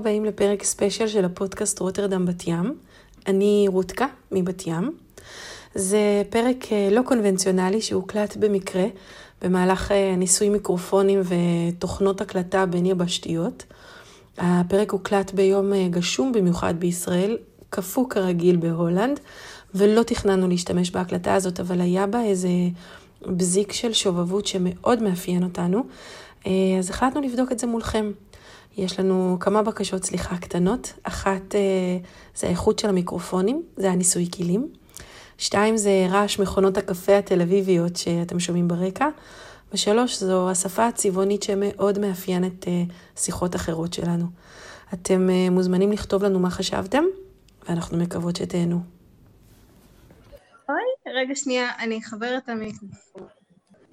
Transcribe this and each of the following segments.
הבאים לפרק ספיישל של הפודקאסט רוטרדם בת ים. אני רותקה מבת ים. זה פרק אה, לא קונבנציונלי שהוקלט במקרה במהלך אה, ניסוי מיקרופונים ותוכנות הקלטה בין יבשתיות. הפרק הוקלט ביום אה, גשום במיוחד בישראל, קפוא כרגיל בהולנד, ולא תכננו להשתמש בהקלטה הזאת, אבל היה בה איזה בזיק של שובבות שמאוד מאפיין אותנו, אז החלטנו לבדוק את זה מולכם. יש לנו כמה בקשות סליחה קטנות. אחת אה, זה האיכות של המיקרופונים, זה הניסוי כלים. שתיים זה רעש מכונות הקפה התל אביביות שאתם שומעים ברקע. ושלוש זו השפה הצבעונית שמאוד מאפיינת אה, שיחות אחרות שלנו. אתם אה, מוזמנים לכתוב לנו מה חשבתם, ואנחנו מקוות שתהנו. אוי, רגע שנייה, אני אחבר את המיקרופון.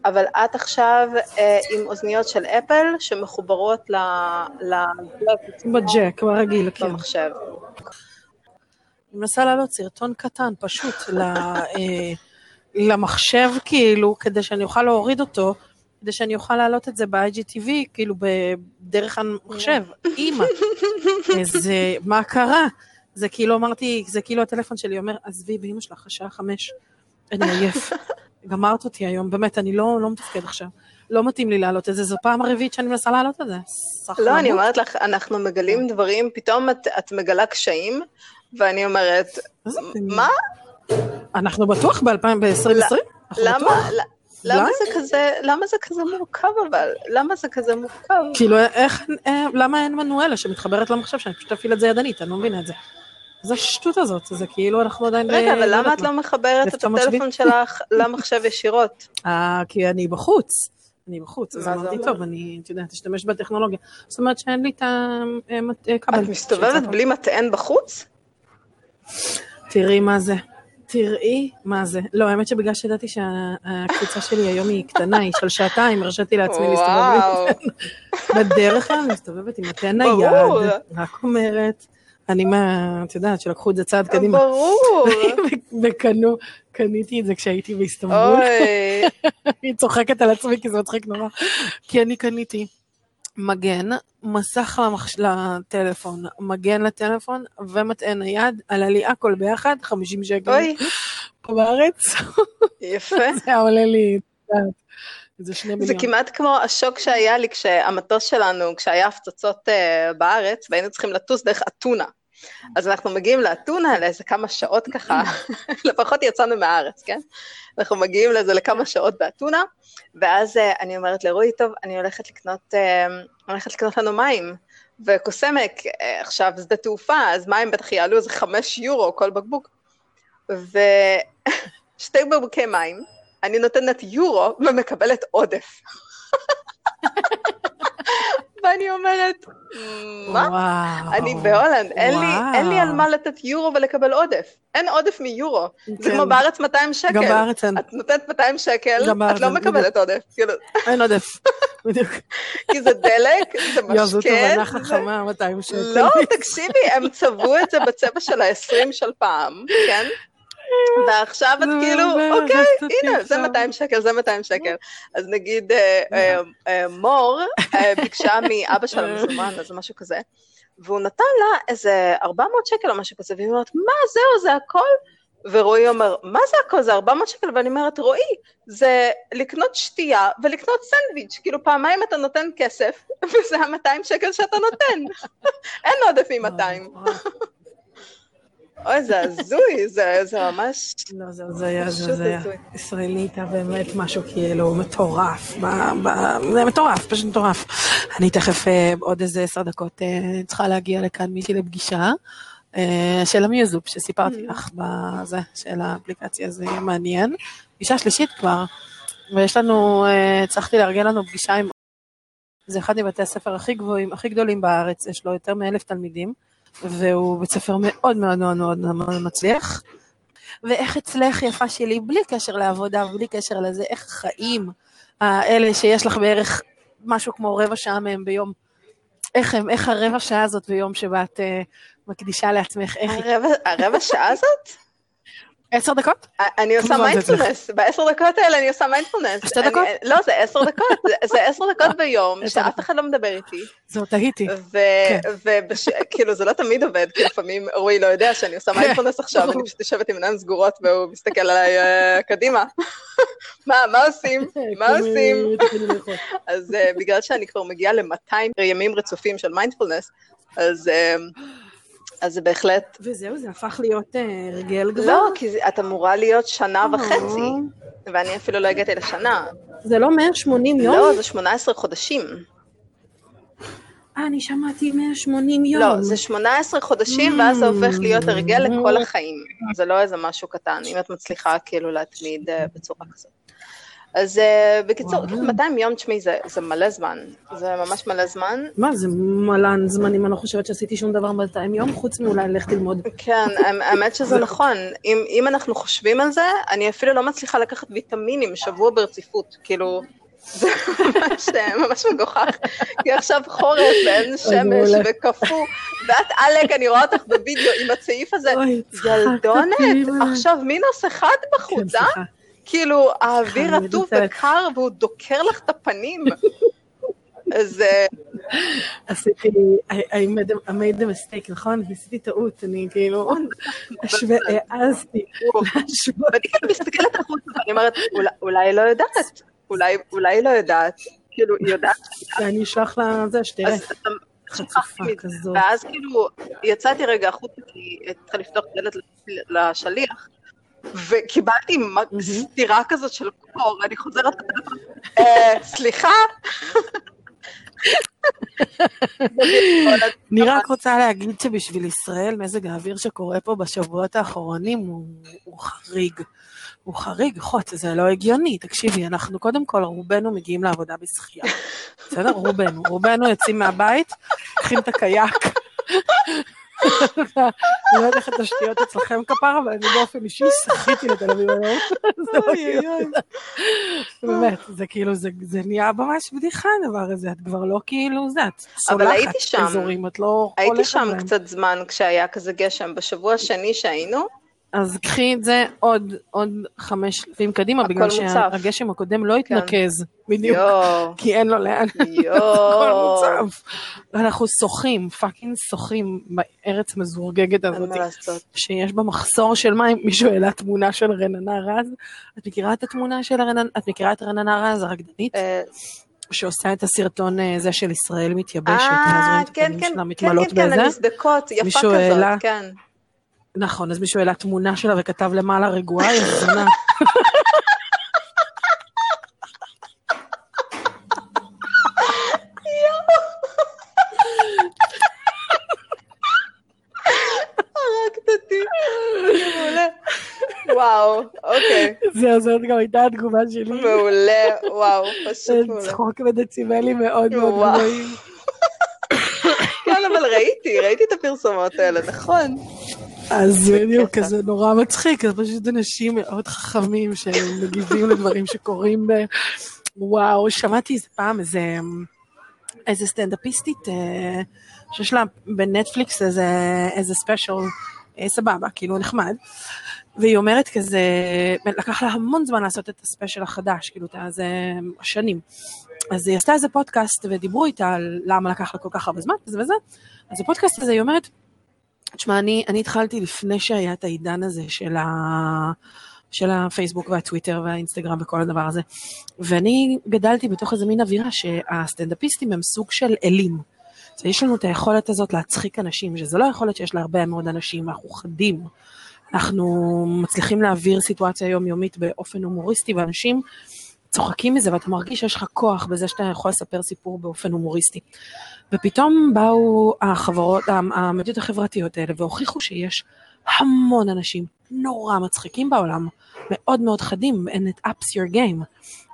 אבל את עכשיו אה, עם אוזניות של אפל שמחוברות לג'ק. בג'ק, ברגיל, כן. במחשב. אני מנסה להעלות סרטון קטן, פשוט, ל, אה, למחשב, כאילו, כדי שאני אוכל להוריד אותו, כדי שאני אוכל להעלות את זה ב-IGTV, כאילו, בדרך המחשב. אימא, איזה, מה קרה? זה כאילו אמרתי, זה כאילו הטלפון שלי אומר, עזבי באמא שלך, השעה חמש, אני עייף. גמרת אותי היום, באמת, אני לא, לא מתפקד עכשיו. לא מתאים לי לעלות את זה, זו פעם הרביעית שאני מנסה לעלות את זה. לא, אני אומרת לך, אנחנו מגלים דברים, פתאום את, את מגלה קשיים, ואני אומרת, מה? אנחנו בטוח ב-2020? למה? למה זה כזה, למה זה כזה מורכב אבל? למה זה כזה מורכב? כאילו, איך, אה, למה אין מנואלה שמתחברת למחשב שאני פשוט אפעיל את זה ידנית, אני לא מבינה את זה. זה השטות הזאת, זה כאילו אנחנו עדיין... רגע, אבל למה את לא מחברת את הטלפון שלך למחשב ישירות? אה, כי אני בחוץ. אני בחוץ, אז אמרתי, טוב, אני, את יודעת, אשתמש בטכנולוגיה. זאת אומרת שאין לי את הכבל. את מסתובבת בלי מטען בחוץ? תראי מה זה. תראי מה זה. לא, האמת שבגלל שידעתי שהקבוצה שלי היום היא קטנה, היא של שעתיים, הרשיתי לעצמי להסתובב בדרך כלל אני מסתובבת עם מטען נייד, רק אומרת. אני מה, את יודעת, שלקחו את זה צעד קדימה. ברור. וקנו, קניתי את זה כשהייתי באיסטנבול. אוי. היא צוחקת על עצמי כי זה מצחיק נורא. כי אני קניתי מגן, מסך למחש... לטלפון, מגן לטלפון ומטען נייד, עלה לי הכל ביחד, 50 שקל. אוי. פה בארץ. יפה. זה היה עולה לי. זה שני מיליון. זה כמעט כמו השוק שהיה לי כשהמטוס שלנו, כשהיה הפצצות uh, בארץ, והיינו צריכים לטוס דרך אתונה. אז אנחנו מגיעים לאתונה לאיזה כמה שעות ככה, לפחות יצאנו מהארץ, כן? אנחנו מגיעים לזה לכמה שעות באתונה, ואז uh, אני אומרת לרועי, טוב, אני הולכת לקנות, uh, הולכת לקנות לנו מים. וקוסמק, uh, עכשיו שדה תעופה, אז מים בטח יעלו איזה חמש יורו כל בקבוק. ושתי בקבוקי מים, אני נותנת יורו ומקבלת עודף. ואני אומרת, מה? וואו, אני בהולנד, אין לי, אין לי על מה לתת יורו ולקבל עודף. אין עודף מיורו. כן. זה כמו בארץ 200 שקל. גם בארץ אין. את נותנת 200 שקל, את לא מקבלת עודף. כאילו. אין עודף, בדיוק. כי זה דלק, זה משקה. יואו, זו תובנה חכמה, 200 שקל. לא, תקשיבי, הם צבעו את זה בצבע של ה-20 של פעם, כן? ועכשיו את כאילו, אוקיי, הנה, זה 200 שקל, זה 200 שקל. אז נגיד אה, אה, אה, מור ביקשה מאבא שלה מזומן, אז משהו כזה, והוא נתן לה איזה 400 שקל או משהו כזה, והיא אומרת, מה, זהו, זה הכל? ורועי אומר, מה זה הכל? זה 400 שקל? ואני אומרת, רועי, זה לקנות שתייה ולקנות סנדוויץ', כאילו פעמיים אתה נותן כסף, וזה ה-200 שקל שאתה נותן. אין עודף מ-200. אוי, זה הזוי, זה, זה ממש... לא, זה הזיה, זה הזיה. ישראלי הייתה באמת משהו כאילו מטורף, ב, ב, זה מטורף, פשוט מטורף. אני תכף אה, עוד איזה עשר דקות אה, צריכה להגיע לכאן מישהי לפגישה. אה, של המיוזופ שסיפרתי. לך בזה, של האפליקציה, זה מעניין. פגישה שלישית כבר, ויש לנו, הצלחתי לארגן לנו פגישה עם... זה אחד מבתי הספר הכי גבוהים, הכי גדולים בארץ, יש לו יותר מאלף תלמידים. והוא בית ספר מאוד מאוד מאוד מאוד מצליח. ואיך אצלך יפה שלי, בלי קשר לעבודה, בלי קשר לזה, איך החיים האלה שיש לך בערך משהו כמו רבע שעה מהם ביום, איך הם, איך הרבע שעה הזאת ביום שבה את uh, מקדישה לעצמך, איך הרבע, הרבע שעה הזאת? עשר דקות? אני עושה מיינדפולנס, בעשר דקות האלה אני עושה מיינדפולנס. שתי דקות? לא, זה עשר דקות, זה עשר דקות ביום, שאף אחד לא מדבר איתי. זהו, תהיתי. וכאילו זה לא תמיד עובד, כי לפעמים רועי לא יודע שאני עושה מיינדפולנס עכשיו, אני פשוט יושבת עם עיניים סגורות והוא מסתכל עליי קדימה. מה, מה עושים? מה עושים? אז בגלל שאני כבר מגיעה ל-200 ימים רצופים של מיינדפולנס, אז... אז זה בהחלט... וזהו, זה הפך להיות הרגל כבר? לא, כי את אמורה להיות שנה וחצי, ואני אפילו לא הגעתי לשנה. זה לא 180 יום? לא, זה 18 חודשים. אה, אני שמעתי 180 יום. לא, זה 18 חודשים, ואז זה הופך להיות הרגל לכל החיים. זה לא איזה משהו קטן, אם את מצליחה כאילו להתמיד בצורה כזאת. אז uh, בקיצור, 200 יום, תשמעי, זה, זה מלא זמן, זה ממש מלא זמן. מה, זה מלא זמן אם אני לא חושבת שעשיתי שום דבר ב-200 יום, חוץ מאולי ללכת ללמוד. כן, האמת שזה נכון. אם, אם אנחנו חושבים על זה, אני אפילו לא מצליחה לקחת ויטמינים שבוע ברציפות, כאילו... זה ממש, ממש מגוחך, כי עכשיו חורף ואין שמש וקפוא, ואת עלק, אני רואה אותך בווידאו עם הצעיף הזה, ילדונת, עכשיו מינוס אחד בחוץ, אה? כאילו, האוויר רטוב וקר והוא דוקר לך את הפנים. אז... עשיתי, I made a mistake, נכון? עשיתי טעות, אני כאילו, העזתי להשוות. ואני כאילו מסתכלת החוצה ואני אומרת, אולי לא יודעת, אולי לא יודעת, כאילו, היא יודעת. אני אשלח לה זה, שתראה. חצופה כזאת. ואז כאילו, יצאתי רגע החוצה, כי צריכה לפתוח דלת לשליח. וקיבלתי סטירה כזאת של קור, אני חוזרת לטלפון, סליחה? אני רק רוצה להגיד שבשביל ישראל, מזג האוויר שקורה פה בשבועות האחרונים הוא חריג. הוא חריג, חוץ, זה לא הגיוני. תקשיבי, אנחנו קודם כל, רובנו מגיעים לעבודה בשחייה. בסדר? רובנו. רובנו יוצאים מהבית, לוקחים את הקייק. אני לא יודעת איך התשתיות אצלכם כפרה, אבל אני באופן אישי שחיתי לתל אביב היום. באמת, זה כאילו, זה נהיה ממש בדיחה הדבר הזה, את כבר לא כאילו, זה, את סולחת אזורים, את לא הולכת הייתי שם קצת זמן כשהיה כזה גשם, בשבוע השני שהיינו, אז קחי את זה עוד, עוד חמש שלבים קדימה, בגלל שהגשם הקודם לא כן. התנקז, בדיוק, יו. כי אין לו לאן, הכל מוצף. אנחנו שוחים, fucking שוחים בארץ מזורגגת הזאת, שיש בה מחסור של מים, מישהו העלה תמונה של רננה רז, את מכירה את התמונה של רננה, את מכירה את רננה רז, הרקדנית? אה, שעושה את הסרטון הזה של ישראל מתייבשת, אה, כן, כן, כן, כן, כן, המסדקות, יפה כזאת, כן. נכון, אז מישהו העלה תמונה שלה וכתב למעלה רגועה, היא זונה. וואו, אוקיי. זהו, זאת גם הייתה התגובה שלי. מעולה, וואו, פשוט מעולה. צחוק בדציבלים מאוד מאוד גבוהים. כן, אבל ראיתי, ראיתי את הפרסומות האלה, נכון. אז בדיוק, כזה נורא מצחיק, אז פשוט אנשים מאוד חכמים שמגיבים לדברים שקורים ב... וואו, שמעתי איזה פעם איזה, איזה סטנדאפיסטית אה, שיש לה בנטפליקס איזה, איזה ספיישל, אה, סבבה, כאילו נחמד, והיא אומרת כזה, לקח לה המון זמן לעשות את הספיישל החדש, כאילו, זה שנים. אז היא עשתה איזה פודקאסט ודיברו איתה על למה לקח לה כל כך הרבה זמן וזה וזה, אז בפודקאסט הזה היא אומרת, תשמע, אני, אני התחלתי לפני שהיה את העידן הזה של, ה, של הפייסבוק והטוויטר והאינסטגרם וכל הדבר הזה. ואני גדלתי בתוך איזה מין אווירה שהסטנדאפיסטים הם סוג של אלים. אז יש לנו את היכולת הזאת להצחיק אנשים, שזה לא יכולת שיש להרבה מאוד אנשים, אנחנו חדים. אנחנו מצליחים להעביר סיטואציה יומיומית באופן הומוריסטי, ואנשים צוחקים מזה, ואתה מרגיש שיש לך כוח בזה שאתה יכול לספר סיפור באופן הומוריסטי. ופתאום באו החברות, המדיות החברתיות האלה, והוכיחו שיש המון אנשים נורא מצחיקים בעולם, מאוד מאוד חדים, and it ups your game.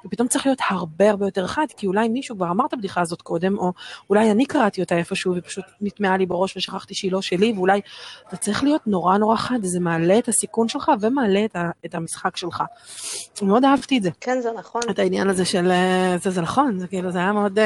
ופתאום צריך להיות הרבה הרבה יותר חד, כי אולי מישהו כבר אמר את הבדיחה הזאת קודם, או אולי אני קראתי אותה איפשהו ופשוט נטמעה לי בראש ושכחתי שהיא לא שלי, ואולי אתה צריך להיות נורא נורא חד, זה מעלה את הסיכון שלך ומעלה את, ה, את המשחק שלך. מאוד אהבתי את זה. כן, זה נכון. את העניין הזה של, זה, זה נכון, זה כאילו, זה היה מאוד...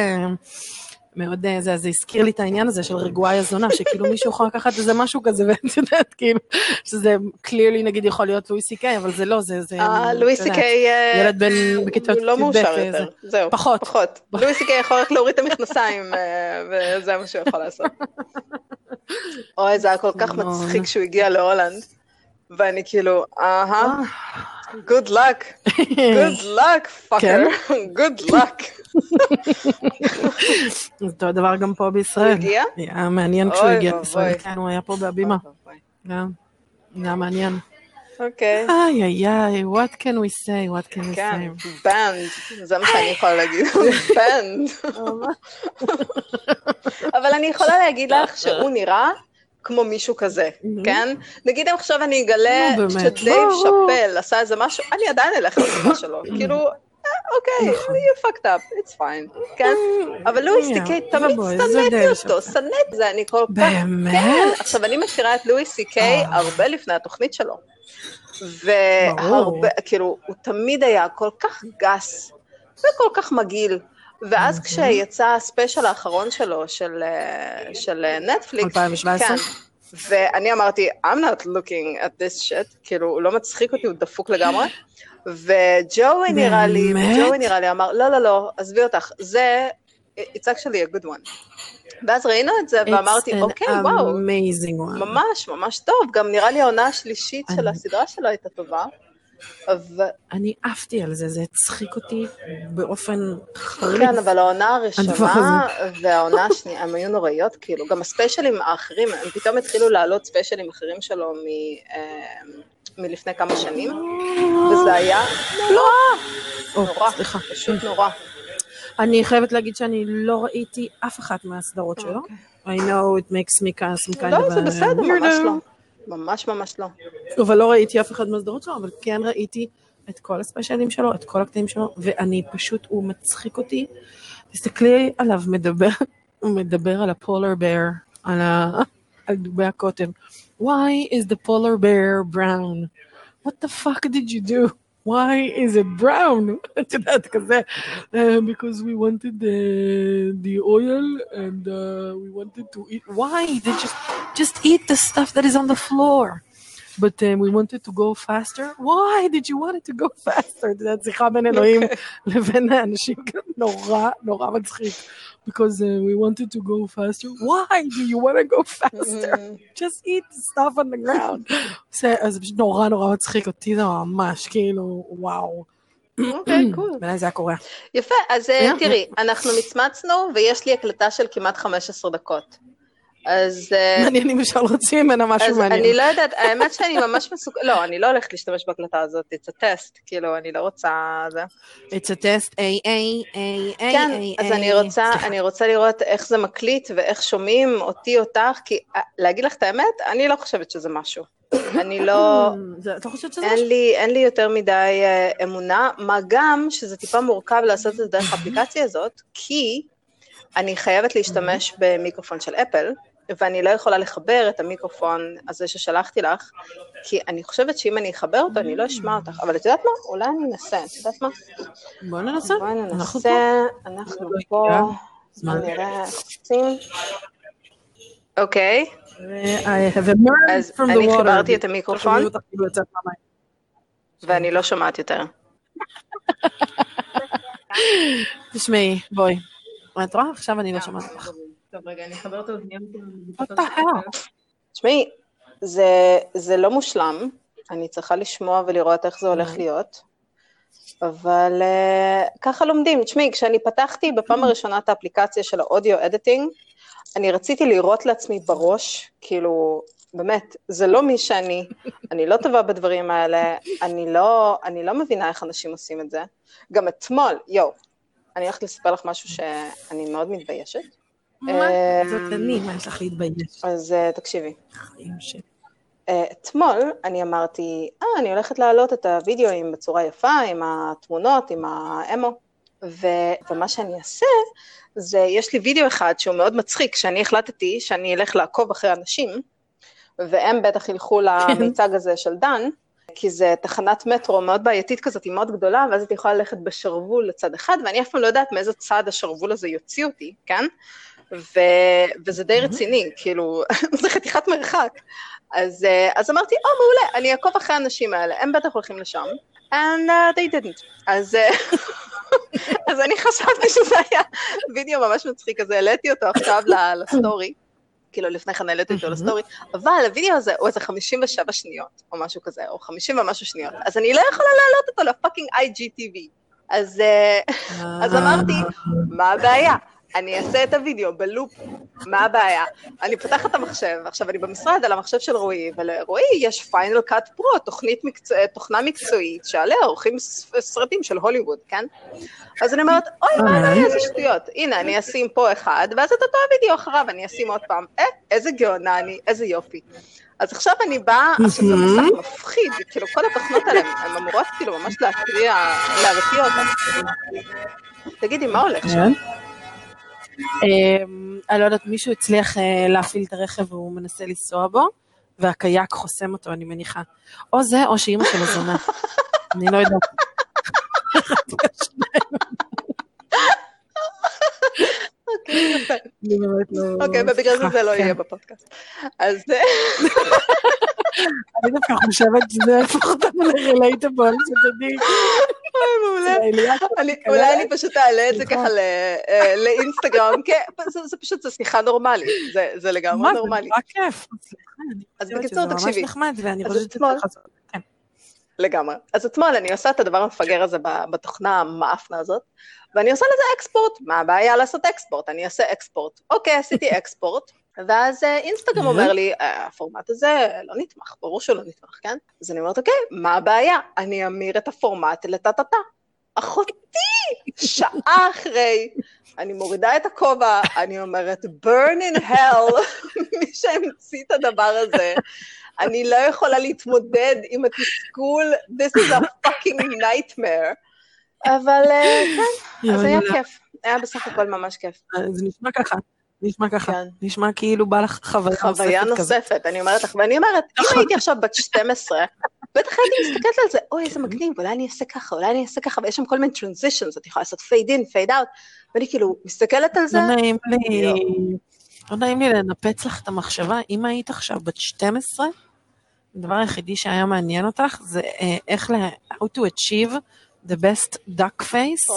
מאוד, אה, זה, זה הזכיר לי את העניין הזה של רגועה הזונה, שכאילו מישהו יכול לקחת איזה משהו כזה, ואת יודעת, כאילו, שזה קלירלי נגיד יכול להיות לואי סי קיי, אבל זה לא, זה, זה, אה, לואי סי קיי, אה, ילד בן בכיתות לא מאושר יותר, זהו, פחות. פחות. לואי סי קיי יכול רק להוריד את המכנסיים, וזה מה שהוא יכול לעשות. אוי, זה היה כל כך מצחיק שהוא הגיע להולנד, ואני כאילו, אהה, good luck, good luck, fucker, good luck. אותו דבר גם פה בישראל. הוא הגיע? היה מעניין כשהוא הגיע לישראל, כן, הוא היה פה בהבימה. גם, היה מעניין. אוקיי. איי איי איי, what can we say, what can we כן, say. בנד, זה מה שאני יכולה להגיד, בנד. אבל אני יכולה להגיד לך שהוא נראה כמו מישהו כזה, כן? נגיד אם עכשיו אני אגלה נו, באמת, שדייב לא. שאפל עשה איזה משהו, אני עדיין אלך לסביבה שלו, כאילו, אה, אוקיי, נכון. you fucked up, it's fine, כן? אבל לואי Yeah, סי-קיי אבל תמיד שנאתי אותו. שנאתי את זה, אני כל כך... באמת? כן, עכשיו אני מכירה את לואי סי-קיי אה. הרבה לפני התוכנית שלו. והרבה, כאילו, הוא תמיד היה כל כך גס וכל כך מגעיל. ואז כשיצא ה special האחרון שלו, של, אה, של אה, נטפליקס, 2017? כן, ואני אמרתי, I'm not looking at this shit, כאילו, הוא לא מצחיק אותי, הוא דפוק לגמרי. וג'וי נראה לי? ג'וי נראה לי אמר, לא, לא, לא, עזבי אותך, זה, it's actually a good one. ואז ראינו את זה, ואמרתי, אוקיי, וואו. ממש, ממש טוב, גם נראה לי העונה השלישית של הסדרה שלו הייתה טובה. אבל, אני עפתי על זה, זה הצחיק אותי באופן חריף. כן, אבל העונה הראשונה והעונה השנייה, הם היו נוראיות, כאילו, גם הספיישלים האחרים, הם פתאום התחילו להעלות ספיישלים אחרים שלו מ, אה, מלפני כמה שנים, וזה היה נורא, נורא. פשוט נורא. אני חייבת להגיד שאני לא ראיתי אף אחת מהסדרות שלו. אוקיי. I know it makes me kind some kind לא, of זה בסדר, ממש. לא. ממש ממש לא. אבל לא ראיתי אף אחד מהסדרות שלו, אבל כן ראיתי את כל הספיישלים שלו, את כל הקטעים שלו, ואני פשוט, הוא מצחיק אותי. תסתכלי עליו מדבר, הוא מדבר על הפולר בר, על, ה, על דובי הקוטב. Why is the polar bear brown? What the fuck did you do? Why is it brown? את יודעת, כזה. Uh, because we wanted the, the oil and uh, we wanted to eat. Why? They just, just eat the stuff that is on the floor. But um, we wanted to go faster. Why did you want it to go faster? את יודעת, שיחה בין אלוהים לבין האנשים, נורא, נורא מצחיק. Because uh, we wanted to go faster. Why do you want to go faster? Just eat stuff on the ground. זה, זה פשוט נורא נורא מצחיק אותי, זה ממש כאילו, וואו. אוקיי, קול. בעיניי זה היה קורה. יפה, אז אה. תראי, אנחנו מצמצנו ויש לי הקלטה של כמעט 15 דקות. אז... אה, מעניין אם אפשר להוציא ממנה משהו אז מעניין. אני לא יודעת, האמת שאני ממש מסוכנת, לא, אני לא הולכת להשתמש בהקלטה הזאת, it's a test, כאילו, אני לא רוצה זה. It's a test, A, A, A, A, כן, A, אז A. אני רוצה. אני רוצה לראות איך זה מקליט ואיך שומעים אותי, אותך, כי אה, להגיד לך את האמת, אני לא חושבת שזה משהו. אני לא, זה- אתה חושבת שזה משהו? אין לי יותר מדי אה, אמונה, מה גם שזה טיפה מורכב לעשות את זה דרך האפליקציה הזאת, כי אני חייבת להשתמש במיקרופון של אפל, ואני לא יכולה לחבר את המיקרופון הזה ששלחתי לך, כי אני חושבת שאם אני אחבר אותו, אני לא אשמע אותך. אבל את יודעת מה? אולי אני אנסה. את יודעת מה? בוא ננסה. בואי ננסה. אנחנו לא פה. נראה עושים. אוקיי, emerged אז אני. חיברתי את המיקרופון, כאילו. ואני לא שומעת יותר. תשמעי, בואי. את רואה? עכשיו אני לא שומעת אותך. טוב, רגע, אני אחבר את האוזניות. What the hell? תשמעי, זה, זה לא מושלם, אני צריכה לשמוע ולראות איך זה הולך להיות, אבל uh, ככה לומדים. תשמעי, כשאני פתחתי בפעם הראשונה את האפליקציה של האודיו אדיטינג, אני רציתי לראות לעצמי בראש, כאילו, באמת, זה לא מי שאני, אני לא טובה בדברים האלה, אני לא, אני לא מבינה איך אנשים עושים את זה. גם אתמול, יואו, אני הולכת לספר לך משהו שאני מאוד מתביישת. אה, זאת אני, מה יש לך להתבייש? אז uh, תקשיבי. Uh, אתמול אני אמרתי, אה, אני הולכת להעלות את הוידאוים בצורה יפה, עם התמונות, עם האמו, ו, ומה שאני אעשה, זה, יש לי וידאו אחד שהוא מאוד מצחיק, שאני החלטתי שאני אלך לעקוב אחרי אנשים, והם בטח ילכו למיצג הזה של דן, כי זה תחנת מטרו מאוד בעייתית כזאת, היא מאוד גדולה, ואז את יכולה ללכת בשרוול לצד אחד, ואני אף פעם לא יודעת מאיזה צד השרוול הזה יוציא אותי, כן? ו... וזה די רציני, כאילו, זה חתיכת מרחק. אז, אה, אז אמרתי, או, oh, מעולה, אני אעקוב אחרי האנשים האלה, הם בטח הולכים לשם, and uh, they didn't. אז, אה, אז אני חשבתי שזה היה וידאו ממש מצחיק, אז העליתי אותו עכשיו לסטורי. כאילו לפני כן העליתי אותו לסטורי, אבל הווידאו הזה הוא איזה 57 שניות, או משהו כזה, או 50 ומשהו שניות, אז אני לא יכולה להעלות אותו לפאקינג IGTV. אז, אה, אז אמרתי, מה הבעיה? אני אעשה את הוידאו בלופ, מה הבעיה? אני פותחת את המחשב, עכשיו אני במשרד על המחשב של רועי, ולרועי יש פיינל קאט פרו, תוכנית מקצוע, תוכנה מקצועית שעליה עורכים סרטים של הוליווד, כן? אז אני אומרת, אוי, מה הבעיה, איזה שטויות. הנה, אני אשים פה אחד, ואז את אותו הוידאו אחריו אני אשים עוד פעם. אה, איזה גאונה אני, איזה יופי. אז עכשיו אני באה, עכשיו זה מסך מפחיד, כאילו כל התוכנות האלה, הן אמורות כאילו ממש להתריע, להרתיע אותן. תגידי, מה הולך שם? אמ, אני לא יודעת, מישהו הצליח אה, להפעיל את הרכב והוא מנסה לנסוע בו, והקייק חוסם אותו, אני מניחה. או זה, או שאימא שלו זונה. אני לא יודעת. אוקיי, ובגלל זה זה לא יהיה בפודקאסט. אז... אני דווקא חושבת שזה יהפוך אותנו לרילייטבול, שתדעי. מעולה. אולי אני פשוט אעלה את זה ככה אה, לאינסטגרם, זה פשוט, זה שיחה נורמלית, זה לגמרי נורמלי. מה, זה כיף. אז בקיצור, תקשיבי. זה ממש נחמד, ואני חושבת שצריך לעשות. כן. לגמרי. אז אתמול אני עושה את הדבר המפגר הזה בתוכנה המאפנה הזאת, ואני עושה לזה אקספורט. מה הבעיה לעשות אקספורט? אני אעשה אקספורט. אוקיי, עשיתי אקספורט, ואז אה, אינסטגרם אומר לי, אה, הפורמט הזה לא נתמך, ברור שהוא לא נתמך, כן? אז אני אומרת, אוקיי, מה הבעיה? אני אמיר את הפורמט לטה-טה-טה. אחותי, שעה אחרי, אני מורידה את הכובע, אני אומרת, burn in hell, מי שהמציא את הדבר הזה, אני לא יכולה להתמודד עם התסכול, this is a fucking nightmare. אבל אה, כן, אז היה כיף, היה בסך הכל ממש כיף. זה נשמע ככה. נשמע ככה, כן. נשמע כאילו בא לך חוויה נוספת כזה. חוויה נוספת, אני אומרת לך, ואני אומרת, אם נכון. הייתי עכשיו בת 12, בטח הייתי מסתכלת על זה, אוי, איזה מגניב, אולי אני אעשה ככה, אולי אני אעשה ככה, ויש שם כל מיני transitions, את יכולה לעשות fade in, fade out, ואני כאילו מסתכלת על זה. לא נעים לי, לא נעים לי לנפץ לך את המחשבה, אם היית עכשיו בת 12, הדבר היחידי שהיה מעניין אותך זה אה, איך ל... how to achieve the best duck face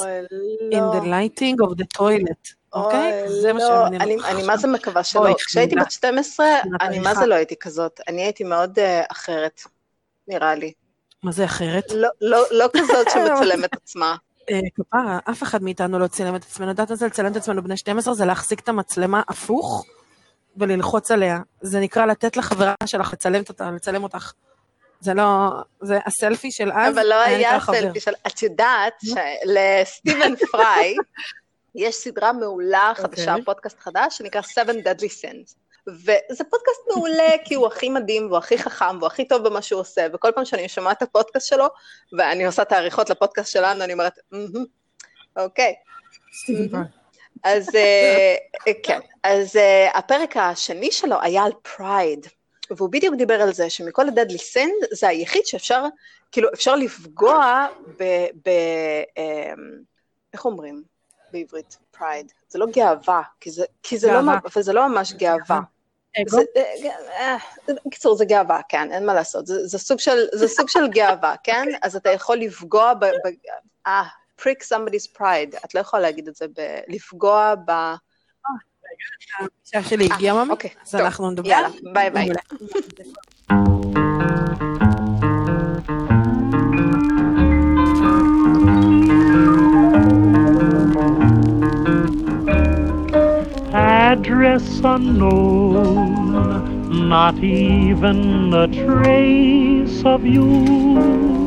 in the לא. lighting of the toilet. אוקיי? זה מה שמעניין אותך עכשיו. אני מה זה מקווה שלא. כשהייתי בת 12, אני מה זה לא הייתי כזאת. אני הייתי מאוד אה, אחרת, נראה לי. מה זה אחרת? לא, לא, לא כזאת שמצלמת עצמה. אה, כפרה, אף אחד מאיתנו לא צילם את עצמנו. יודעת מה זה לצלם את עצמנו בני 12? זה להחזיק את המצלמה הפוך וללחוץ עליה. זה נקרא לתת לחברה שלך לצלם אותה, לצלם אותך. זה לא, זה הסלפי של אז, אבל לא היה הסלפי של, את יודעת שלסטיבן פריי, יש סדרה מעולה חדשה, okay. אוקיי. פודקאסט חדש, שנקרא Seven Deadly Sins. וזה פודקאסט מעולה, כי הוא הכי מדהים, והוא הכי חכם, והוא הכי טוב במה שהוא עושה, וכל פעם שאני שומעת את הפודקאסט שלו, ואני עושה את העריכות לפודקאסט שלנו, אני אומרת, אוקיי. אז uh, כן, אז uh, הפרק השני שלו היה על pride, והוא בדיוק דיבר על זה שמכל ה deadly sins זה היחיד שאפשר, כאילו אפשר לפגוע ב... ב um, איך אומרים? בעברית, pride. זה לא גאווה, כי זה, כי זה, לא, אבל זה לא ממש גאווה. בקיצור, זה גאווה, כן, אין מה לעשות. זה, זה, סוג, של, זה סוג של גאווה, כן? אז אתה יכול לפגוע ב... אה, prick somebody's pride. את לא יכולה להגיד את זה, ב, לפגוע ב... הפגישה שלי הגיעה ממש, אוקיי, אז אנחנו נדבר. יאללה, ביי ביי. Unknown, not even a trace of you.